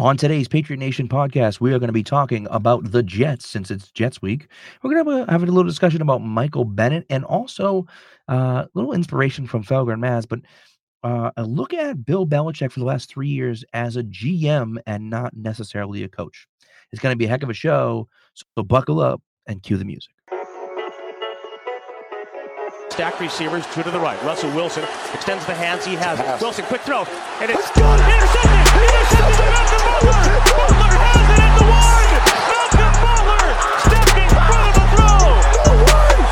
On today's Patriot Nation podcast, we are going to be talking about the Jets since it's Jets week. We're going to have a, have a little discussion about Michael Bennett and also uh, a little inspiration from Felger and Maz, but uh, a look at Bill Belichick for the last three years as a GM and not necessarily a coach. It's going to be a heck of a show, so buckle up and cue the music. Stack receivers, two to the right. Russell Wilson extends the hands he has. Pass. Wilson, quick throw, and it's intercepted. Intercepted stepping in front of the throw,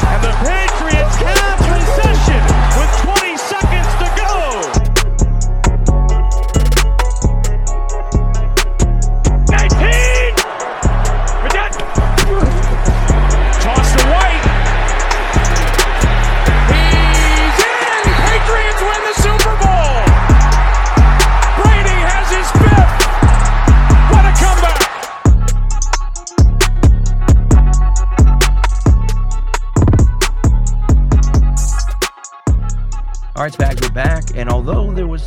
and the Patriots have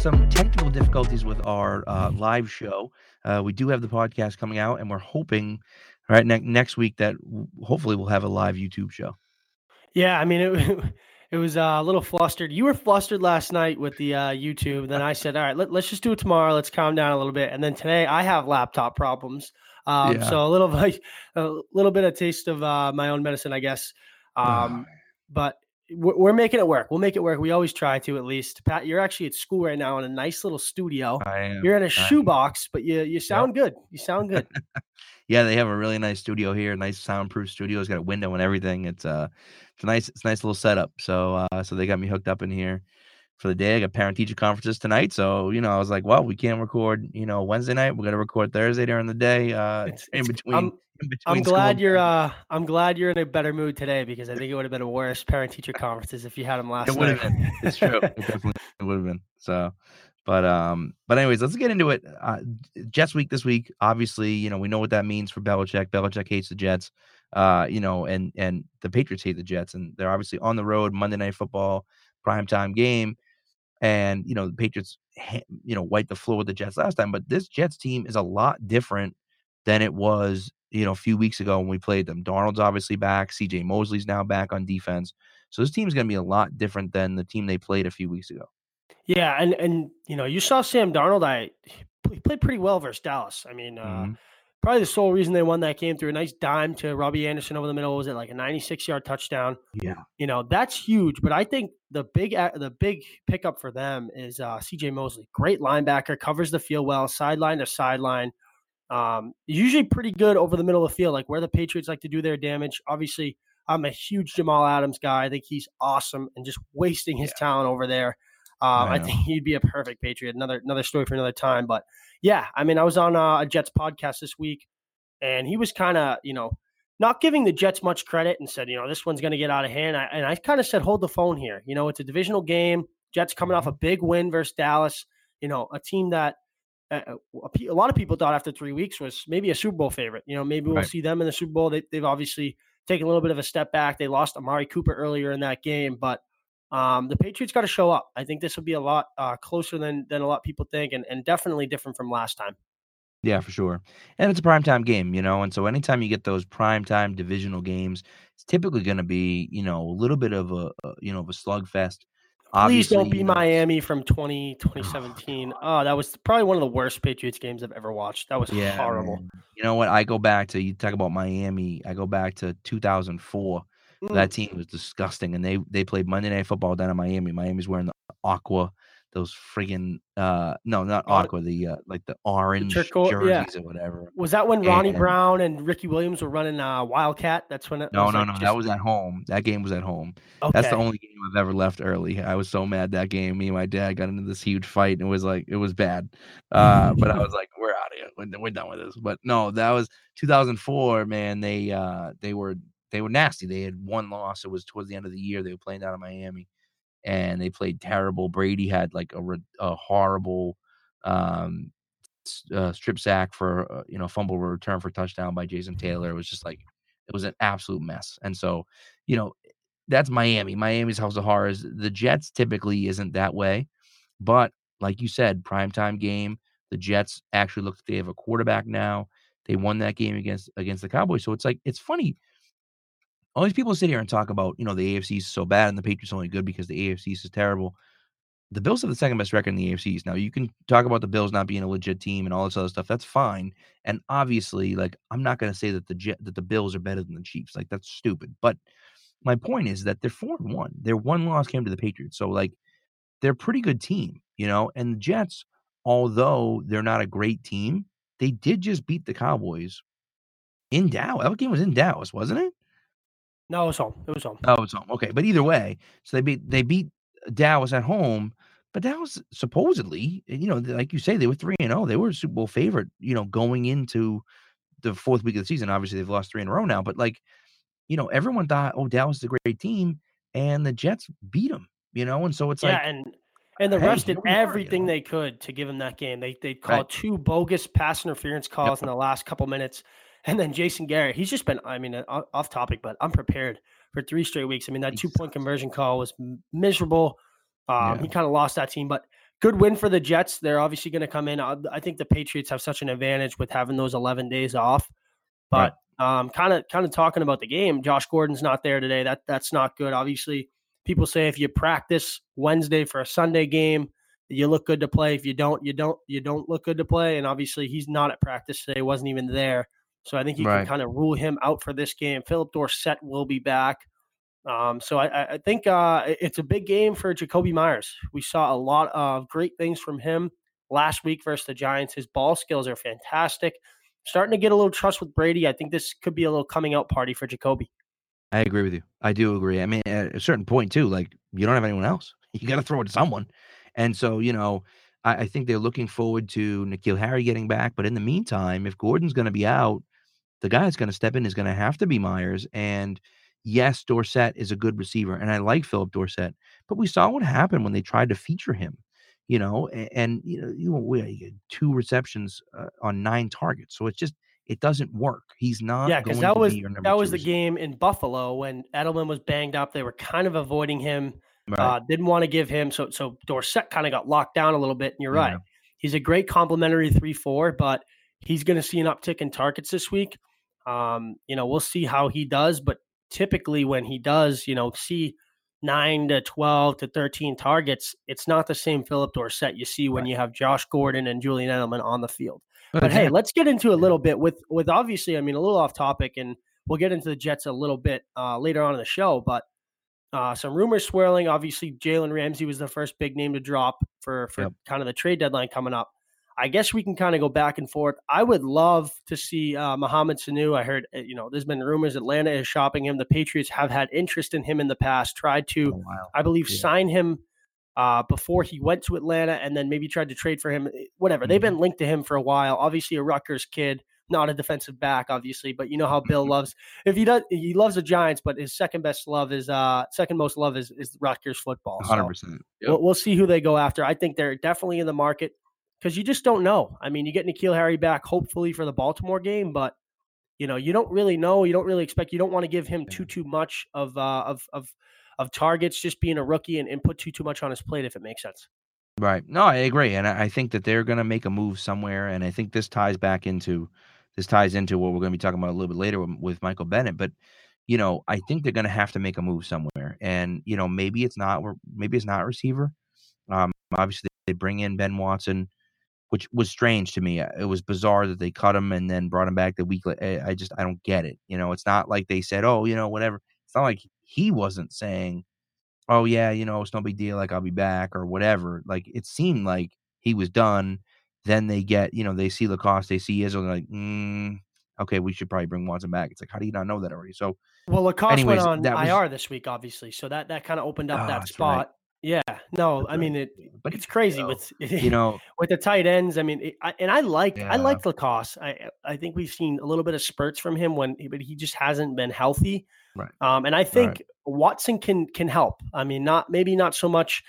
some technical difficulties with our uh, live show, uh, we do have the podcast coming out, and we're hoping, right, ne- next week that w- hopefully we'll have a live YouTube show. Yeah, I mean it. It was uh, a little flustered. You were flustered last night with the uh, YouTube. Then I said, "All right, let, let's just do it tomorrow. Let's calm down a little bit." And then today, I have laptop problems. Um, Yeah. So a little a little bit of taste of uh, my own medicine, I guess. Um, but we're, we're making it work. We'll make it work. We always try to, at least. Pat, you're actually at school right now in a nice little studio. I am. You're in a shoebox, but you you sound good. You sound good. Yeah, they have a really nice studio here, nice soundproof studio. It's got a window and everything. It's uh it's a nice it's a nice little setup. So uh so they got me hooked up in here for the day. I got parent teacher conferences tonight. So, you know, I was like, well, we can't record, you know, Wednesday night. We're gonna record Thursday during the day. Uh It's- in between I'm- in I'm glad you're uh I'm glad you're in a better mood today because I think it would have been a worse parent teacher conferences if you had them last night. It would have been. It's true. It definitely would have been. So, but um, but anyways, let's get into it. Uh, Jets week this week. Obviously, you know we know what that means for Belichick. Belichick hates the Jets. Uh, you know, and and the Patriots hate the Jets, and they're obviously on the road. Monday Night Football, primetime game, and you know the Patriots, you know, wiped the floor with the Jets last time. But this Jets team is a lot different than it was, you know, a few weeks ago when we played them. Darnold's obviously back. C.J. Mosley's now back on defense. So this team's going to be a lot different than the team they played a few weeks ago. Yeah, and and you know, you saw Sam Darnold. I he played pretty well versus Dallas. I mean, uh, Mhm. Probably the sole reason they won that game through a nice dime to Robbie Anderson over the middle was it like a 96 yard touchdown. Yeah. You know, that's huge. But I think the big the big pickup for them is uh, C.J. Mosley, great linebacker, covers the field well, sideline to sideline. Um, usually pretty good over the middle of the field, like where the Patriots like to do their damage. Obviously, I'm a huge Jamal Adams guy. I think he's awesome and just wasting his talent over there. Um, I I think he'd be a perfect Patriot. Another another story for another time. But yeah, I mean, I was on uh, a Jets podcast this week, and he was kind of you know not giving the Jets much credit and said, you know, this one's going to get out of hand. I, and I kind of said, hold the phone here. You know, it's a divisional game. Jets coming off a big win versus Dallas. You know, a team that uh, a a lot of people thought after three weeks was maybe a Super Bowl favorite. You know, maybe we'll Right. see them in the Super Bowl. They, they've obviously taken a little bit of a step back. They lost Amari Cooper earlier in that game, but um, the Patriots got to show up. I think this will be a lot uh, closer than than a lot of people think, and, and definitely different from last time. Yeah, for sure. And it's a primetime game, you know. And so anytime you get those primetime divisional games, it's typically going to be, you know, a little bit of a, a you know, of a slugfest. Please don't be you know, Miami from 20, 2017. Oh, that was probably one of the worst Patriots games I've ever watched. That was Yeah, horrible. man. You know what? I go back to you talk about Miami. I go back to 2004. Mm. That team was disgusting, and they they played Monday Night Football down in Miami. Miami's wearing the aqua, those friggin' uh no, not aqua, the uh, like the orange turquoise- jerseys yeah. or whatever. Was that when Ronnie And- Brown and Ricky Williams were running uh, Wildcat? That's when it No, was no, like no. That was at home. That game was at home. okay. That's the only game I've ever left early. I was so mad that game. Me and my dad got into this huge fight, and it was like it was bad. Uh, but I was like, "We're out of here. We're, we're done with this." But no, that was 2004. Man, they uh they were they were nasty. They had one loss. It was towards the end of the year. They were playing down in Miami, and they played terrible. Brady had like a a horrible um uh, strip sack for uh, you know fumble return for touchdown by Jason Taylor. It was just like it was an absolute mess. And so, you know, that's Miami. Miami's House of Horrors. The Jets typically isn't that way, but like you said, primetime game. The Jets actually look they have a quarterback now. They won that game against against the Cowboys. So it's like it's funny. All these people sit here and talk about, you know, the AFC is so bad and the Patriots only good because the AFC is terrible. The Bills have the second best record in the AFCs. Now you can talk about the Bills not being a legit team and all this other stuff. That's fine. And obviously, like I'm not going to say that the that the Bills are better than the Chiefs. Like that's stupid. But my point is that they're four and one. Their one loss came to the Patriots. So like they're a pretty good team, you know. And the Jets, although they're not a great team, they did just beat the Cowboys in Dallas. That game was in Dallas, wasn't it? No, it was home. It was home. Oh, it's home. Okay, but either way, so they beat they beat Dallas at home. But Dallas supposedly, eh, you know, like you say, they were three and zero. They were a Super Bowl favorite, you know, going into the fourth week of the season. Obviously, they've lost three in a row now. But like, you know, everyone thought, oh, Dallas is a great team, and the Jets beat them. You know, and so it's yeah, like, and and the hey, refs did we are, you everything know? they could to give them that game. They they called Right. two bogus pass interference calls in the last couple minutes, and then Jason Garrett. He's just been. I mean, uh, off topic, but I'm prepared for three straight weeks. I mean, that two point conversion call was miserable. Um, Yeah. He kind of lost that team, but good win for the Jets. They're obviously going to come in. I, I think the Patriots have such an advantage with having those 11 days off. But um, kind of kind of talking about the game. Josh Gordon's not there today. That that's not good. Obviously, people say if you practice Wednesday for a Sunday game, you look good to play. If you don't, you don't you don't look good to play. And obviously, he's not at practice today. wasn't even there. So I think you Right. can kind of rule him out for this game. Philip Dorsett will be back. Um, so I- I, think uh, it's a big game for Jakobi Meyers. We saw a lot of great things from him last week versus the Giants. His ball skills are fantastic. Starting to get a little trust with Brady. I think this could be a little coming out party for Jakobi. I agree with you. I do agree. I mean, at a certain point too, like you don't have anyone else. You got to throw it to someone. And so, you know, I, I think they're looking forward to N'Keal Harry getting back. But in the meantime, if Gordon's going to be out, the guy that's going to step in is going to have to be Meyers. And yes, Dorsett is a good receiver, and I like Philip Dorsett. But we saw what happened when they tried to feature him. You know, and, and you know, you know, we had two receptions uh, on nine targets. So it's just it doesn't work. He's not. Yeah, because that was be that was the receiver. game in Buffalo when Edelman was banged up. They were kind of avoiding him. Right. Uh, didn't want to give him so so Dorsett kind of got locked down a little bit. And you're Yeah. right. He's a great complimentary three four, but he's going to see an uptick in targets this week. Um, you know, we'll see how he does, but typically when he does, you know, see nine to twelve to thirteen targets, it's not the same Philip Dorsett you see when Right. you have Josh Gordon and Julian Edelman on the field. But hey, let's get into a little bit with with obviously, I mean, a little off topic, and we'll get into the Jets a little bit uh, later on in the show. But uh, some rumors swirling. Obviously, Jalen Ramsey was the first big name to drop for for Yep. kind of the trade deadline coming up. I guess we can kind of go back and forth. I would love to see uh, Mohamed Sanu. I heard, uh, you know, there's been rumors Atlanta is shopping him. The Patriots have had interest in him in the past. Tried to, Oh, wow. I believe, Yeah. sign him uh, before he went to Atlanta, and then maybe tried to trade for him. Eh, Whatever. They've Mm-hmm. been linked to him for a while. Obviously, a Rutgers kid, not a defensive back, obviously, but you know how Bill loves. If he does, he loves the Giants, but his second best love is uh second most love is is Rutgers football. So hundred percent. we'll, we'll see who they go after. I think they're definitely in the market because you just don't know. I mean, you get N'Keal Harry back, hopefully for the Baltimore game, but you know you don't really know. You don't really expect. You don't want to give him too too much of uh, of of of targets just being a rookie and, and put too too much on his plate if it makes sense. Right. No, I agree, and I think that they're going to make a move somewhere, and I think this ties back into this ties into what we're going to be talking about a little bit later with, with Michael Bennett. But you know, I think they're going to have to make a move somewhere, and you know, maybe it's not maybe it's not receiver. Um, obviously they bring in Ben Watson, which was strange to me. It was bizarre that they cut him and then brought him back the week. I I just I don't get it. You know, it's not like they said, oh, you know, whatever. It's not like he wasn't saying, oh yeah, you know, it's no big deal. Like I'll be back or whatever. Like it seemed like he was done. Then they get, you know, they see LaCosse, they see Izzo, they're like, mm, okay, we should probably bring Watson back. It's like, how do you not know that already? So Well, LaCosse Anyways, went on that was- IR this week, obviously, so that that kind of opened up Ah, that spot. right. Yeah, no, I mean it. but It's crazy know, with you know, with the tight ends. I mean, it, I, and I like I Yeah. like LaCosse. I I think we've seen a little bit of spurts from him when, but he just hasn't been healthy. Right. Um, and I think Watson can can help. I mean, not maybe not so much.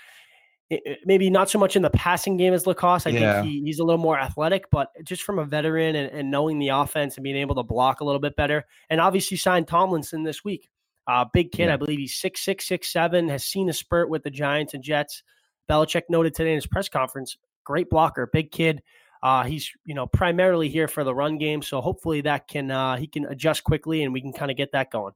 i- i- Maybe not so much in the passing game as LaCosse. I Yeah. think he, he's a little more athletic, but just from a veteran and, and knowing the offense and being able to block a little bit better. And obviously signed Tomlinson this week. Uh, big kid, Yeah. I believe he's six six six seven. Has seen a spurt with the Giants and Jets. Belichick noted today in his press conference, great blocker, big kid. Uh, he's you know primarily here for the run game, so hopefully that can uh, he can adjust quickly and we can kind of get that going.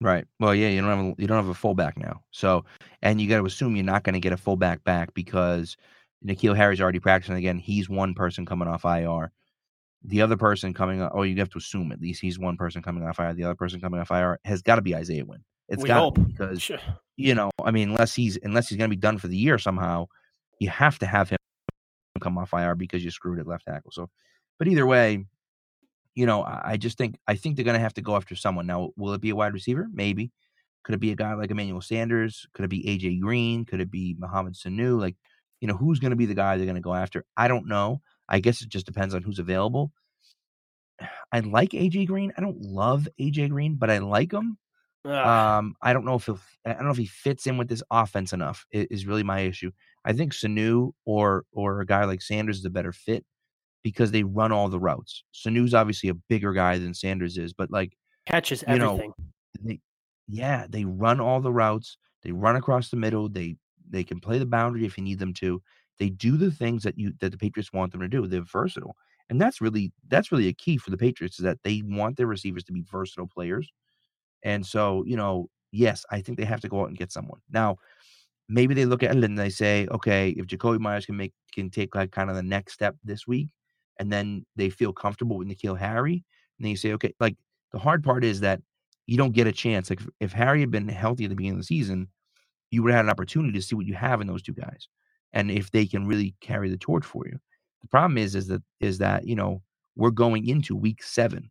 Right. Well, yeah, you don't have a, you don't have a fullback now. So, and you got to assume you're not going to get a fullback back because N'Keal Harry's already practicing again. He's one person coming off IR. The other person coming off, oh, you have to assume at least he's one person coming off IR. The other person coming off IR has got to be Isaiah Wynn. It's got to because Sure. you know, I mean, unless he's unless he's going to be done for the year somehow, you have to have him come off IR because you screwed at left tackle. So, but either way, you know, I, I just think I think they're going to have to go after someone. Now, will it be a wide receiver? Maybe. Could it be a guy like Emmanuel Sanders? Could it be AJ Green? Could it be Mohamed Sanu? Like, you know, who's going to be the guy they're going to go after? I don't know. I guess it just depends on who's available. I like AJ Green. I don't love AJ Green, but I like him. Ugh. Um, I don't know if he'll, I don't know if he fits in with this offense enough. Is really my issue. I think Sanu or or a guy like Sanders is a better fit because they run all the routes. Sanu's obviously a bigger guy than Sanders is, but like Catches you know, everything. they, yeah, they run all the routes. They run across the middle. They they can play the boundary if you need them to. They do the things that you that the Patriots want them to do. They're versatile, and that's really that's really a key for the Patriots is that they want their receivers to be versatile players. And so, you know, yes, I think they have to go out and get someone. Now, maybe they look at it and they say, okay, if Jakobi Meyers can make can take like kind of the next step this week, and then they feel comfortable with N'Keal Harry, and then you say, okay, like the hard part is that you don't get a chance. Like if, if Harry had been healthy at the beginning of the season, you would have had an opportunity to see what you have in those two guys, and if they can really carry the torch for you. The problem is, is that is that you know we're going into week seven.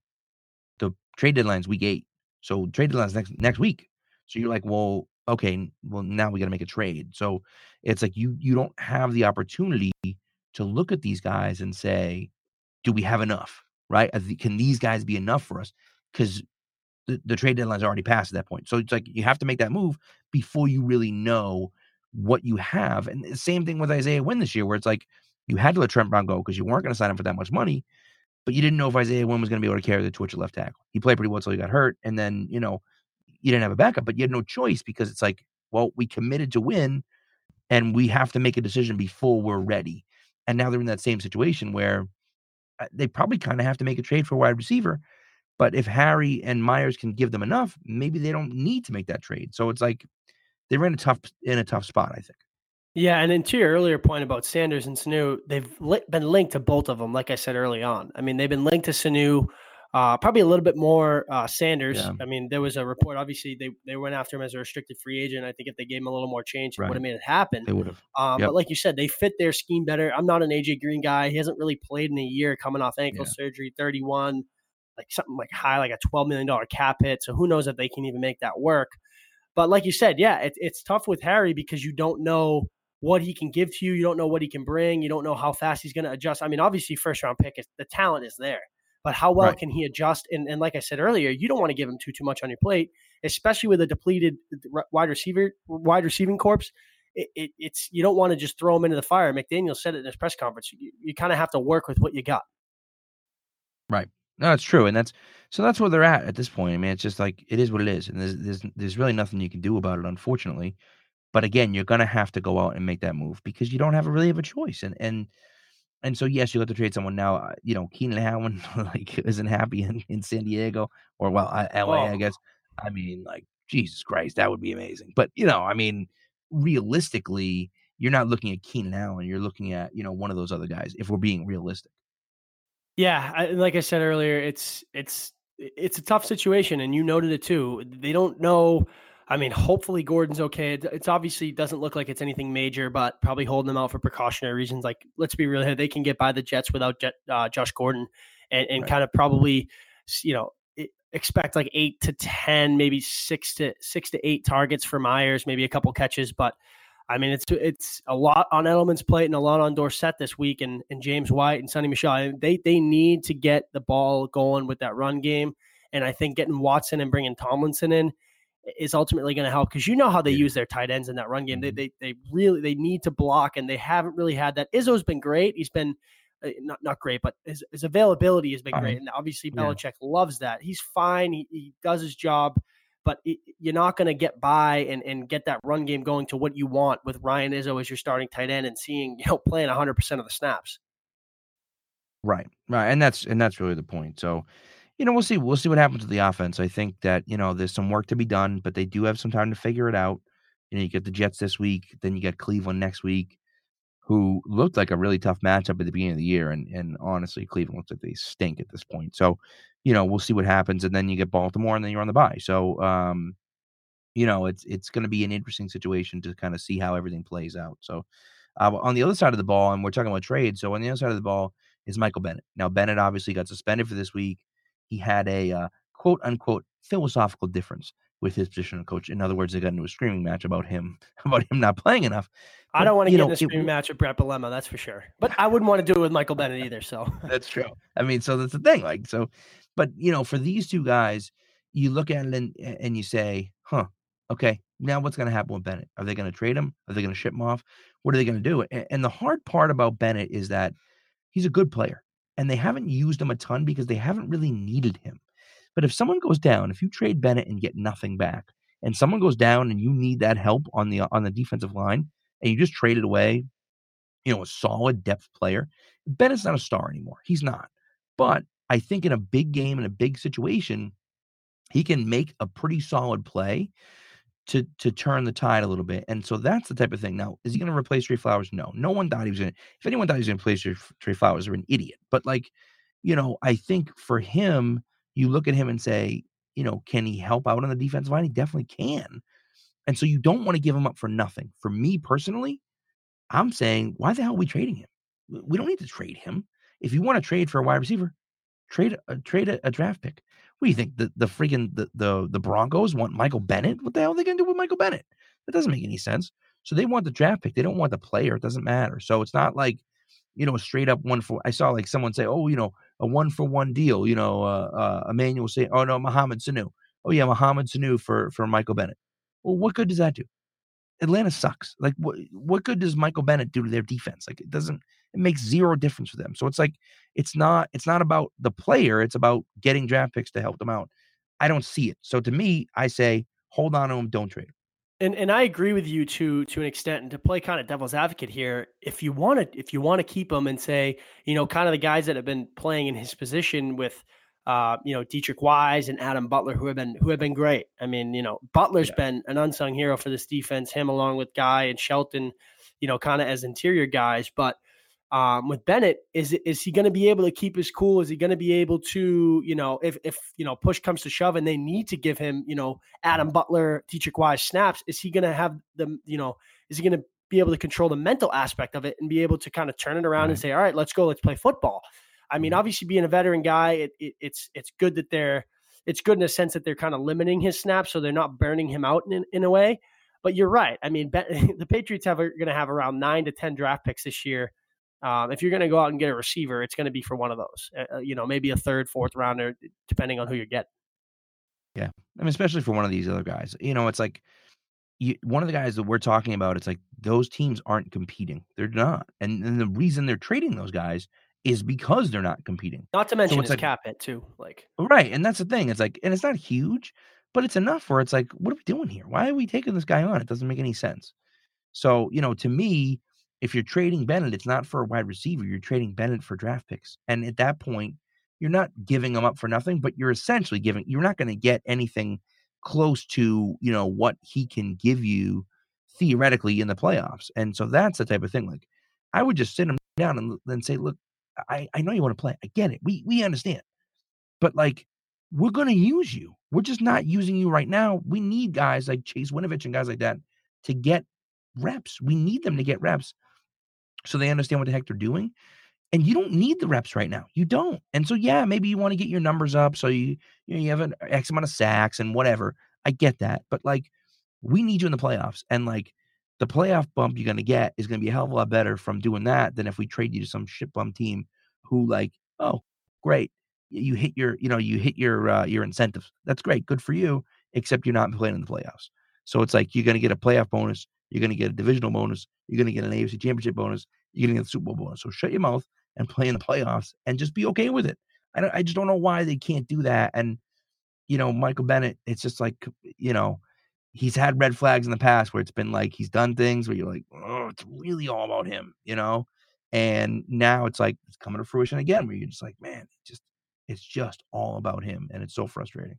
The trade deadline's week eight, so trade deadline's next next week. So you're like, well, okay, well now we got to make a trade. So it's like you you don't have the opportunity to look at these guys and say, do we have enough? Right? Can these guys be enough for us? Because the, the trade deadline's already passed at that point. So it's like you have to make that move before you really know what you have. And the same thing with Isaiah Wynn this year, where it's like you had to let Trent Brown go because you weren't going to sign him for that much money, but you didn't know if Isaiah Wynn was going to be able to carry the torch at left tackle. He played pretty well until he got hurt, and then you know you didn't have a backup, but you had no choice because it's like, well, we committed to Wynn, and we have to make a decision before we're ready. And now they're in that same situation where uh, they probably kind of have to make a trade for a wide receiver. But if Harry and Meyers can give them enough, maybe they don't need to make that trade. So it's like they're in a tough in a tough spot. I think. Yeah, and then to your earlier point about Sanders and Sanu, they've li- been linked to both of them. Like I said early on, I mean they've been linked to Sanu, uh, probably a little bit more uh, Sanders. Yeah. I mean there was a report. Obviously they they went after him as a restricted free agent. I think if they gave him a little more change, it would have made it happen. They would have. Um, Yep. But like you said, they fit their scheme better. I'm not an AJ Green guy. He hasn't really played in a year, coming off ankle Yeah. surgery, 31, like something like high, like a 12 million dollar cap hit. So who knows if they can even make that work? But like you said, yeah, it, it's tough with Harry because you don't know what he can give to you. You don't know what he can bring. You don't know how fast he's going to adjust. I mean, obviously, first round pick is the talent is there, but how well Right. can he adjust? And, and like I said earlier, you don't want to give him too too much on your plate, especially with a depleted wide receiver wide receiving corpse it, it, it's you don't want to just throw him into the fire. McDaniel said it in his press conference. You, you kind of have to work with what you got. No, it's true, and that's so that's where they're at at this point. I mean, it's just like it is what it is, and there's there's there's really nothing you can do about it, unfortunately. But again, you're gonna have to go out and make that move because you don't have a really have a choice, and and and so yes, you have to trade someone now. uh, You know, Keenan Allen like isn't happy in, in San Diego or well, I- LA, I guess. I mean, like Jesus Christ, that would be amazing. But you know, I mean, realistically, you're not looking at Keenan Allen. You're looking at you know one of those other guys. If we're being realistic. Yeah, I, like I said earlier, it's it's it's a tough situation, and you noted it too. They don't know. I mean, hopefully Gordon's okay. It, it's obviously doesn't look like it's anything major, but probably holding them out for precautionary reasons. Like, let's be real here, they can get by the Jets without Jet, uh, Josh Gordon, and, and Right. kind of probably, you know, expect like eight to ten, maybe six to six to eight targets for Meyers, maybe a couple catches, but. I mean, it's it's a lot on Edelman's plate and a lot on Dorsett this week, and, and James White and Sony Michel. They they need to get the ball going with that run game, and I think getting Watson and bringing Tomlinson in is ultimately going to help because you know how they Yeah. use their tight ends in that run game. They, they they really they need to block, and they haven't really had that. Izzo's been great. He's been uh, not not great, but his, his availability has been Fine. great, and obviously Yeah. Belichick loves that. He's fine. He, he does his job but you're not going to get by and, and get that run game going to what you want with Ryan Izzo as your starting tight end and seeing, you know, playing 100% of the snaps. Right. Right. And that's and that's really the point. So, you know, we'll see. We'll see what happens with the offense. I think that, you know, there's some work to be done, but they do have some time to figure it out. You know, you get the Jets this week, then you get Cleveland next week, who looked like a really tough matchup at the beginning of the year. And and honestly, Cleveland looks like they stink at this point. So, you know, we'll see what happens. And then you get Baltimore and then you're on the bye. So um, you know, it's it's gonna be an interesting situation to kind of see how everything plays out. So uh, on the other side of the ball, and we're talking about trade. So on the other side of the ball is Michael Bennett. Now Bennett obviously got suspended for this week. He had a uh, quote unquote philosophical difference with his position of coach. In other words, they got into a screaming match about him about him not playing enough. I don't want to get know, in a screaming it, match with Brett Bielema, that's for sure. But I wouldn't want to do it with Michael Bennett either. So that's true. I mean, so that's the thing. Like so, but you know, for these two guys, you look at it and, and you say, huh, okay, now what's going to happen with Bennett? Are they going to trade him? Are they going to ship him off? What are they going to do? And, and the hard part about Bennett is that he's a good player and they haven't used him a ton because they haven't really needed him. But if someone goes down, if you trade Bennett and get nothing back, and someone goes down and you need that help on the on the defensive line, and you just traded away, you know, a solid depth player, Bennett's not a star anymore. He's not. But I think in a big game in a big situation, he can make a pretty solid play to to turn the tide a little bit. And so that's the type of thing. Now, is he going to replace Trey Flowers? No. No one thought he was going to. If anyone thought he was going to replace Trey Flowers, they're an idiot. But like, you know, I think for him, you look at him and say, you know, can he help out on the defensive line? He definitely can. And so you don't want to give him up for nothing. For me personally, I'm saying, why the hell are we trading him? We don't need to trade him. If you want to trade for a wide receiver, trade a trade a, a draft pick. What do you think? The the freaking the, the the Broncos want Michael Bennett? What the hell are they gonna do with Michael Bennett? That doesn't make any sense. So they want the draft pick. They don't want the player. It doesn't matter. So it's not like, you know, straight up one for I saw like someone say, Oh, you know, a one for one deal, you know, uh uh Emmanuel say, Oh no, Mohamed Sanu. Oh yeah, Mohamed Sanu for for Michael Bennett. Well, what good does that do? Atlanta sucks. Like what what good does Michael Bennett do to their defense? Like it doesn't it makes zero difference for them. So it's like it's not it's not about the player, it's about getting draft picks to help them out. I don't see it. So to me, I say hold on to him, don't trade him. And and I agree with you to to an extent. And to play kind of devil's advocate here, if you want to if you want to keep him and say, you know, kind of the guys that have been playing in his position with uh, you know, Deatrich Wise and Adam Butler, who have been who have been great. I mean, you know, Butler's yeah. been an unsung hero for this defense. Him along with Guy and Shelton, you know, kind of as interior guys. But um, with Bennett, is is he going to be able to keep his cool? Is he going to be able to, you know, if if you know push comes to shove and they need to give him, you know, Adam Butler, Deatrich Wise snaps, is he going to have the, you know, is he going to be able to control the mental aspect of it and be able to kind of turn it around right. and say, all right, let's go, let's play football. I mean, obviously, being a veteran guy, it, it, it's it's good that they're it's good in a sense that they're kind of limiting his snaps, so they're not burning him out in in a way. But you're right. I mean, the Patriots have are going to have around nine to ten draft picks this year. Um, if you're going to go out and get a receiver, it's going to be for one of those. Uh, uh, you know, maybe a third, fourth rounder, depending on who you get. Yeah, I mean, especially for one of these other guys. You know, it's like you, one of the guys that we're talking about. It's like those teams aren't competing; they're not, and, and the reason they're trading those guys is because they're not competing. Not to mention so his like, cap hit too. Like right, and that's the thing. It's like, and it's not huge, but it's enough where it's like, what are we doing here? Why are we taking this guy on? It doesn't make any sense. So you know, to me, if you're trading Bennett, it's not for a wide receiver. You're trading Bennett for draft picks, and at that point, you're not giving them up for nothing, but you're essentially giving. You're not going to get anything close to you know what he can give you theoretically in the playoffs, and so that's the type of thing. Like, I would just sit him down and then say, look, I, I know you want to play. I get it. We we understand. But like we're gonna use you. We're just not using you right now. We need guys like Chase Winovich and guys like that to get reps. We need them to get reps so they understand what the heck they're doing. And you don't need the reps right now. You don't. And so yeah, maybe you want to get your numbers up so you you know you have an X amount of sacks and whatever. I get that. But like we need you in the playoffs. And like the playoff bump you're to get is to be a hell of a lot better from doing that than if we trade you to some shit bum team who like, oh, great, you hit your, you know, you hit your uh, your incentives. That's great, good for you. Except you're not playing in the playoffs. So it's like you're to get a playoff bonus, you're going to get a divisional bonus, you're going to get an AFC Championship bonus, you're going to get a Super Bowl bonus. So shut your mouth and play in the playoffs and just be okay with it. I I just don't know why they can't do that. And you know, Michael Bennett, it's just like you know he's had red flags in the past where it's been like he's done things where you're like, oh, it's really all about him, you know? And now it's like it's coming to fruition again, where you're just like, man, just it's just all about him, and it's so frustrating.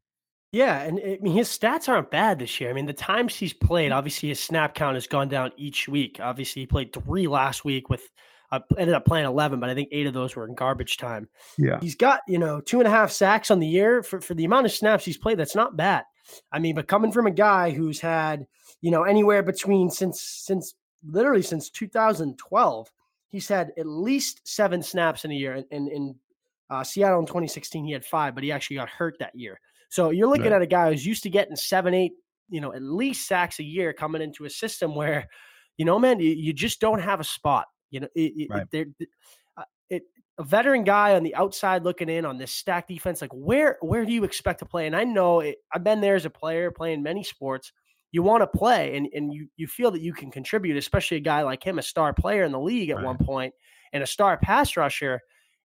Yeah, and I mean his stats aren't bad this year. I mean the times he's played, obviously his snap count has gone down each week. Obviously he played three last week with uh, ended up playing eleven, but I think eight of those were in garbage time. Yeah, he's got you know two and a half sacks on the year for for the amount of snaps he's played. That's not bad. I mean, but coming from a guy who's had you know anywhere between since since literally since 2012, he's had at least seven snaps in a year. In in uh, Seattle in 2016, he had five, but he actually got hurt that year. So you're looking right. at a guy who's used to getting seven, eight, you know, at least sacks a year coming into a system where, you know, man, you, you just don't have a spot. You know, it, right. it, uh, it, a veteran guy on the outside looking in on this stack defense, like where where do you expect to play? And I know it, I've been there as a player playing many sports. You want to play and, and you you feel that you can contribute, especially a guy like him, a star player in the league at right. one point and a star pass rusher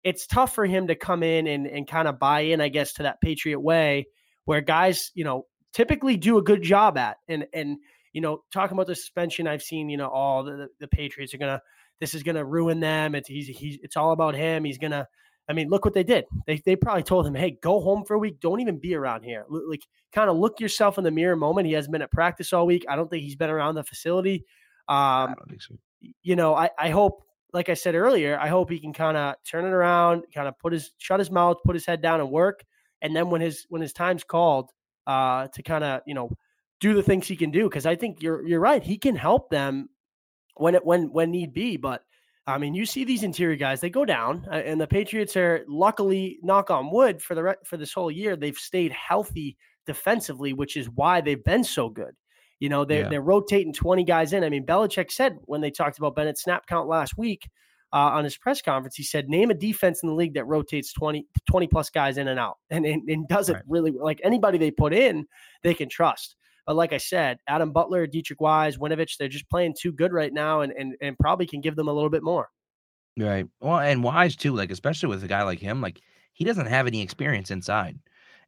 it's tough for him to come in and, and kind of buy in, I guess, to that Patriot way where guys, you know, typically do a good job at. And, and, you know, talking about the suspension, I've seen, you know, all the, the Patriots are going to, this is going to ruin them. It's, he's, he's, it's all about him. He's going to, I mean, look what they did. They, they probably told him, hey, go home for a week. Don't even be around here. Like, kind of look yourself in the mirror moment. He hasn't been at practice all week. I don't think he's been around the facility. Um, I don't think so. You know, I, I hope like I said earlier, I hope he can kind of turn it around, kind of put his shut his mouth, put his head down and work. And then when his when his time's called, uh, to kind of you know do the things he can do, because I think you're you're right, he can help them when it when when need be. But I mean, you see these interior guys, they go down, uh, and the Patriots are luckily knock on wood for the for this whole year, they've stayed healthy defensively, which is why they've been so good. You know, they're, yeah. they're rotating 20 guys in. I mean, Belichick said when they talked about Bennett's snap count last week uh, on his press conference, he said, name a defense in the league that rotates 20, 20 plus guys in and out and, and, and doesn't right. really like anybody they put in, they can trust. But like I said, Adam Butler, Deatrich Wise, Winovich, they're just playing too good right now and, and, and probably can give them a little bit more. Right. Well, and Wise too, like, especially with a guy like him, like, he doesn't have any experience inside.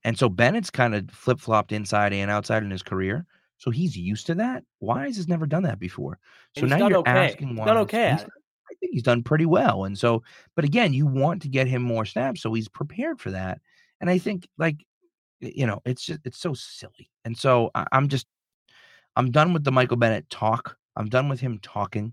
And so Bennett's kind of flip flopped inside and outside in his career. So he's used to that. Wise has never done that before. So now you're okay. asking Wise. Not okay. I think he's done pretty well. And so, but again, you want to get him more snaps, so he's prepared for that. And I think, like, you know, it's just it's so silly. And so I, I'm just, I'm done with the Michael Bennett talk. I'm done with him talking.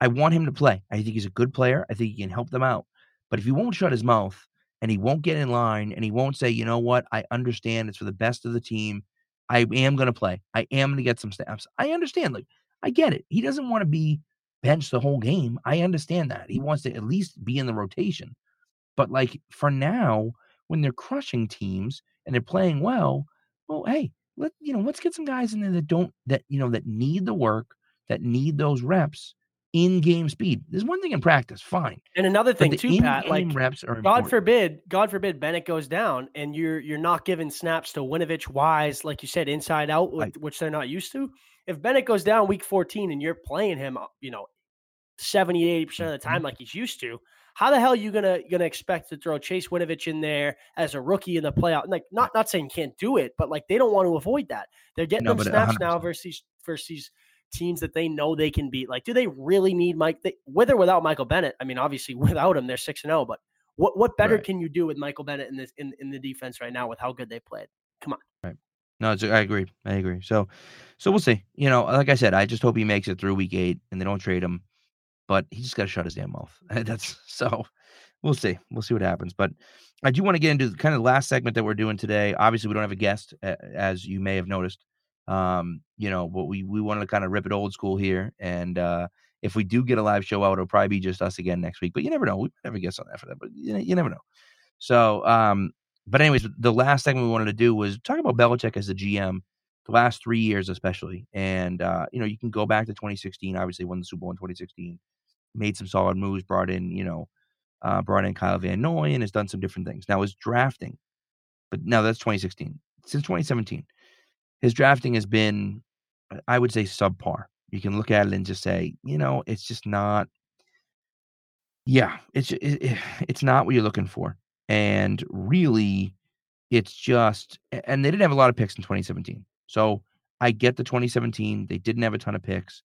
I want him to play. I think he's a good player. I think he can help them out. But if he won't shut his mouth and he won't get in line and he won't say, you know what, I understand it's for the best of the team I am going to play. I am going to get some snaps. I understand. Like, I get it. He doesn't want to be benched the whole game. I understand that. He wants to at least be in the rotation. But like for now, when they're crushing teams and they're playing well, well, hey, let you know, let's get some guys in there that don't that you know that need the work, that need those reps in game speed. There's one thing in practice, fine. And another thing too, Pat, like reps are God important. forbid, God forbid Bennett goes down and you're you're not giving snaps to Winovich, Wise, like you said, inside out, right. which they're not used to. If Bennett goes down week 14 and you're playing him, uh, you know, 70, 80 percent of the time mm-hmm. like he's used to, how the hell are you gonna gonna expect to throw Chase Winovich in there as a rookie in the playoff? Like not not saying can't do it, but like they don't want to avoid that. They're getting no, them snaps 100%. now versus versus teams that they know they can beat. Like, do they really need Mike? They, with or without Michael Bennett? I mean, obviously without him, they're six and zero. Oh, but what what better right. can you do with Michael Bennett in this in, in the defense right now with how good they played? Come on. Right. No, I agree. I agree. So, so we'll see. You know, like I said, I just hope he makes it through week eight and they don't trade him. But he just got to shut his damn mouth. That's so. We'll see. We'll see what happens. But I do want to get into the kind of the last segment that we're doing today. Obviously, we don't have a guest, as you may have noticed. Um, you know, but we we wanted to kind of rip it old school here. And uh, if we do get a live show out, it'll probably be just us again next week. But you never know. We never guest on that for that, but you, you never know. So, um, but anyways, the last thing we wanted to do was talk about Belichick as a GM, the last three years especially. And uh, you know, you can go back to 2016. Obviously, won the Super Bowl in 2016, made some solid moves, brought in you know, uh, brought in Kyle Van Noy, and has done some different things. Now, his drafting, but now that's 2016. Since 2017, his drafting has been, I would say, subpar. You can look at it and just say, you know, it's just not. Yeah, it's it, it's not what you're looking for, and really, it's just. And they didn't have a lot of picks in 2017, so I get the 2017. They didn't have a ton of picks,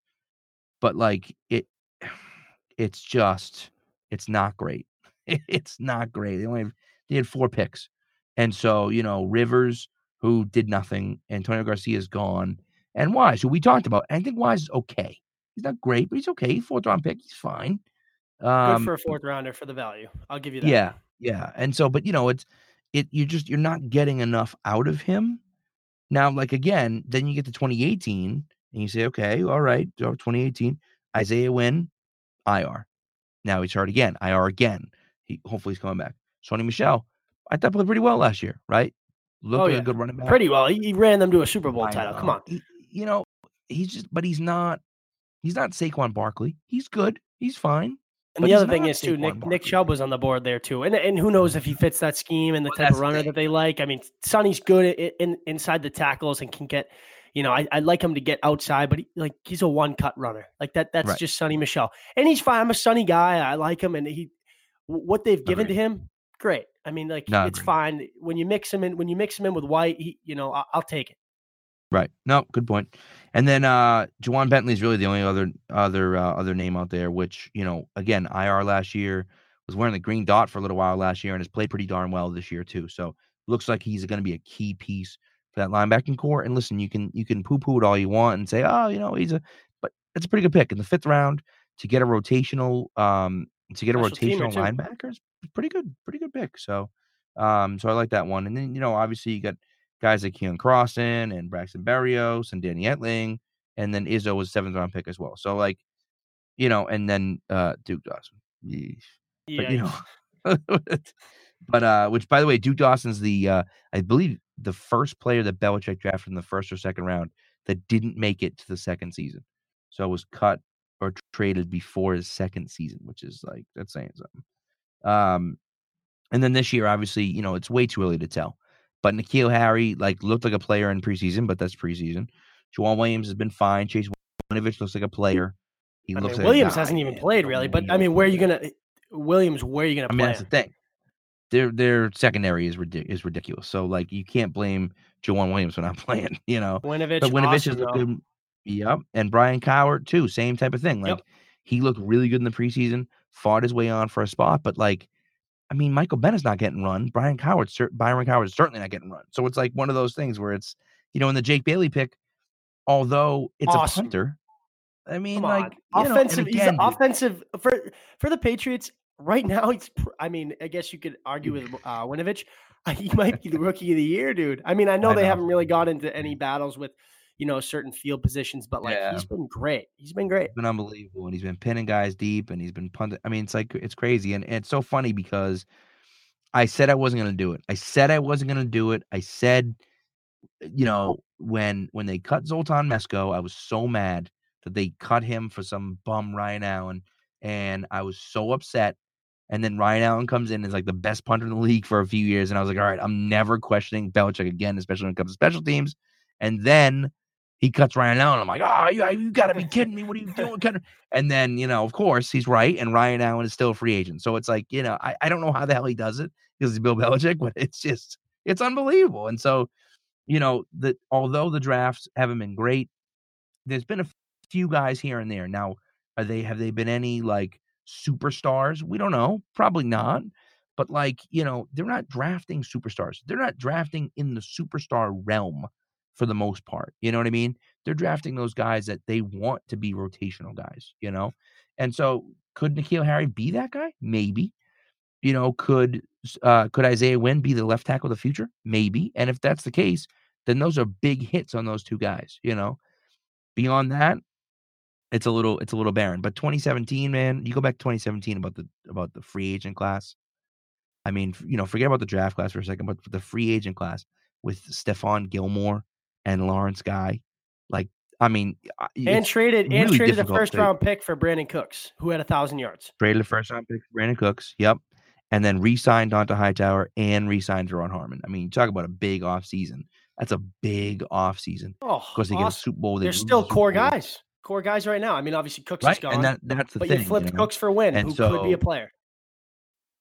but like it, it's just It's not great. It's not great. They only have, they had four picks, and so you know Rivers, who did nothing, Antonio Garcia is gone, and Wise, who we talked about. I think Wise is okay. He's not great, but he's okay. Fourth round pick, he's fine. Um, Good for a fourth rounder for the value. I'll give you that. Yeah, yeah. And so, but you know, it's it. You're just you're not getting enough out of him. Now, like again, then you get to 2018, and you say, okay, all right, 2018, Isaiah Wynn, IR. Now he's hurt again, IR again. He hopefully he's coming back. Sony Michel, I thought played pretty well last year, right? Looked oh, yeah. a good running back. Pretty well. He, he ran them to a Super Bowl I title. Know. Come on. He, you know, he's just, but he's not. He's not Saquon Barkley. He's good. He's fine. And the other thing is too, Nick, Nick Chubb was on the board there too, and and who knows if he fits that scheme and the well, type of runner the that they like. I mean, Sony's good in, in, inside the tackles and can get, you know, I I like him to get outside, but he, like he's a one cut runner, like that. That's right. just Sony Michel, and he's fine. I'm a Sony guy. I like him, and he what they've given Agreed. to him, great. I mean, like no, it's fine when you mix him in. When you mix him in with White, he, you know, I, I'll take it. Right. No, good point. And then uh Ja'Whaun Bentley is really the only other other uh, other name out there, which you know, again, IR last year was wearing the green dot for a little while last year and has played pretty darn well this year too. So looks like he's going to be a key piece for that linebacking core. And listen, you can you can poo poo it all you want and say, oh, you know, he's a, but it's a pretty good pick in the fifth round to get a rotational um to get a rotational linebacker is pretty good, pretty good pick. So um so I like that one. And then you know, obviously you got guys like Keion Crossen and Braxton Berrios and Danny Etling, and then Izzo was seventh round pick as well. So like, you know, and then uh Duke Dawson. Yeesh. Yeah. But you know, but uh, which by the way, Duke Dawson's the uh, I believe the first player that Belichick drafted in the first or second round that didn't make it to the second season. So it was cut or traded before his second season, which is like that's saying something. Um, and then this year, obviously, you know, it's way too early to tell. But N'Keal Harry like looked like a player in preseason, but that's preseason. Joejuan Williams has been fine. Chase Winovich looks like a player. He I looks mean, like Williams hasn't even played really, but I mean, where are you gonna Williams? Where are you gonna? I mean, that's the thing. Their their secondary is ridic- is ridiculous. So like, you can't blame Joejuan Williams for not playing. You know, Winovich, but Winovich awesome, is good. Yep, and Brian Cowart too. Same type of thing. Like yep. he looked really good in the preseason. Fought his way on for a spot, but like I mean, Michael Bennett's not getting run. Brian Cowart, Byron Cowart is certainly not getting run. So it's like one of those things where it's, you know, in the Jake Bailey pick, although it's awesome. a punter. I mean, Come like offensive, know, again, offensive for for the Patriots right now. It's, I mean, I guess you could argue with uh, Winovich. He might be the rookie of the year, dude. I mean, I know I they know. haven't really got into any battles with you know, certain field positions, but like yeah. he's been great. He's been great. He's been unbelievable. And he's been pinning guys deep and he's been punting. I mean, it's like it's crazy. And, and it's so funny because I said I wasn't gonna do it. I said I wasn't gonna do it. I said, eh, you know, when when they cut Zoltan Mesko, I was so mad that they cut him for some bum Ryan Allen. And I was so upset. And then Ryan Allen comes in as like the best punter in the league for a few years. And I was like, all right, I'm never questioning Belichick again, especially when it comes to special teams. And then he cuts Ryan Allen. I'm like, oh, you, ah, you got to be kidding me. What are you doing? And then, you know, of course, he's right. And Ryan Allen is still a free agent. So it's like, you know, I, I don't know how the hell he does it because he's Bill Belichick, but it's just, it's unbelievable. And so, you know, that although the drafts haven't been great, there's been a few guys here and there. Now, are they, have they been any like superstars? We don't know. Probably not. But like, you know, they're not drafting superstars. They're not drafting in the superstar realm for the most part. You know what I mean? They're drafting those guys that they want to be rotational guys, you know? And so could N'Keal Harry be that guy? Maybe. You know, could uh could Isaiah Wynn be the left tackle of the future? Maybe. And if that's the case, then those are big hits on those two guys, you know. Beyond that, it's a little it's a little barren. But 2017, man, you go back to 2017 about the about the free agent class. I mean, you know, forget about the draft class for a second, but the free agent class with Stephon Gilmore, and Lawrence Guy. Like, I mean, and traded really and traded a first round pick for Brandin Cooks, who had a thousand yards. Traded a first round pick for Brandin Cooks. Yep. And then re-signed Dont'a Hightower and re-signed Duron Harmon. I mean, you talk about a big off season. That's a big off season. Oh, because they awesome. get a Super Bowl. They are still core Bowl. guys, core guys right now. I mean, obviously Cooks right? is gone, and that, that's the but thing. you flipped you know? Cooks for Wynn, and who so, could be a player.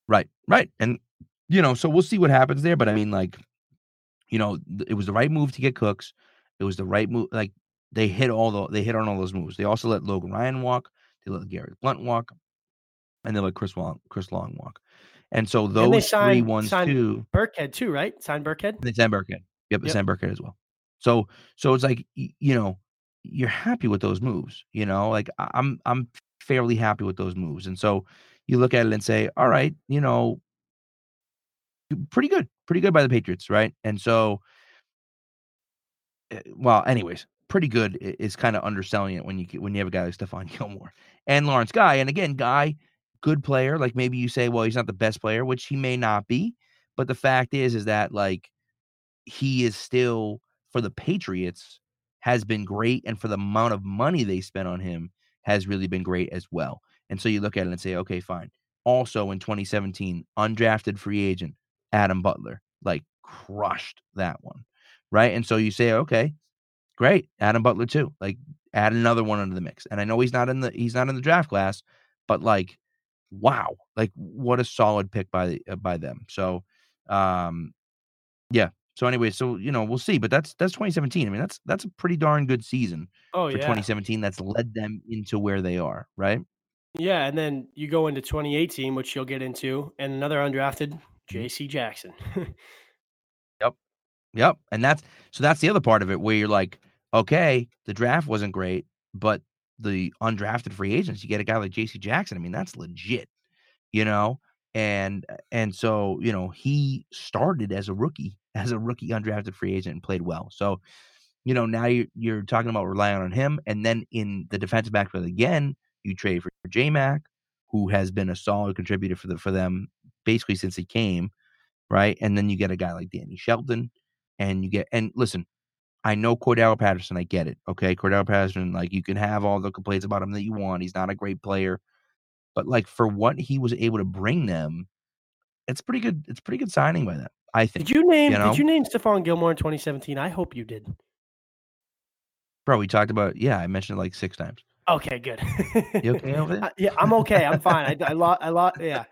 Right, right, and you know, so we'll see what happens there. But I mean, like, you know, it was the right move to get Cooks. It was the right move. Like they hit all the they hit on all those moves. They also let Logan Ryan walk. They let Garrett Blount walk. and then let Chris Long Chris Long walk. And so And they those three signed- ones signed- too. Burkhead too, right? Signed Burkhead. They send Burkhead. Yep, they Yep. send Burkhead as well. So so it's like you know you're happy with those moves. You know, like I'm I'm fairly happy with those moves. And so you look at it and say, all right, you know, pretty good, pretty good by the Patriots, right? And so, uh, well, anyways, pretty good is kind of underselling it when you when you have a guy like Stephon Gilmore and Lawrence Guy. And again, Guy, good player. Like maybe you say, well, he's not the best player, which he may not be. But the fact is, is that like he is still for the Patriots has been great, and for the amount of money they spent on him has really been great as well. And so you look at it and say, okay, fine. Also in 2017, undrafted free agent Adam Butler, like crushed that one, right? And so you say, okay, great, Adam Butler too. Like add another one into the mix. And I know he's not in the he's not in the draft class, but like, wow, like what a solid pick by uh, by them. So, um, yeah. So anyway, so you know we'll see, but that's that's 2017. I mean that's that's a pretty darn good season Oh for yeah, 2017. That's led them into where they are, right? yeah. And then you go into 2018, which you'll get into, and another undrafted. Mm-hmm. J.C. Jackson. Yep. Yep, and that's so that's the other part of it where you're like, okay, the draft wasn't great, but the undrafted free agents, you get a guy like JC Jackson. I mean, that's legit, you know? And uh, and so, you know, he started as a rookie, as a rookie undrafted free agent and played well. So, you know, now you're you're talking about relying on him. And then in the defensive backfield again, you trade for J Mac, who has been a solid contributor for the for them basically since he came, right? And then you get a guy like Danny Shelton and you get and listen, I know Cordarrelle Patterson, I get it. Okay, Cordarrelle Patterson, like you can have all the complaints about him that you want. He's not a great player, but like for what he was able to bring them, it's pretty good. It's pretty good signing by them. I think. Did you name? you know? Did you name Stephon Gilmore in 2017? I hope you did. Bro, we talked about. Yeah, I mentioned it like six times. Okay, good. You okay over there? Uh, yeah, I'm okay. I'm fine. I, I lot. I lot. Yeah.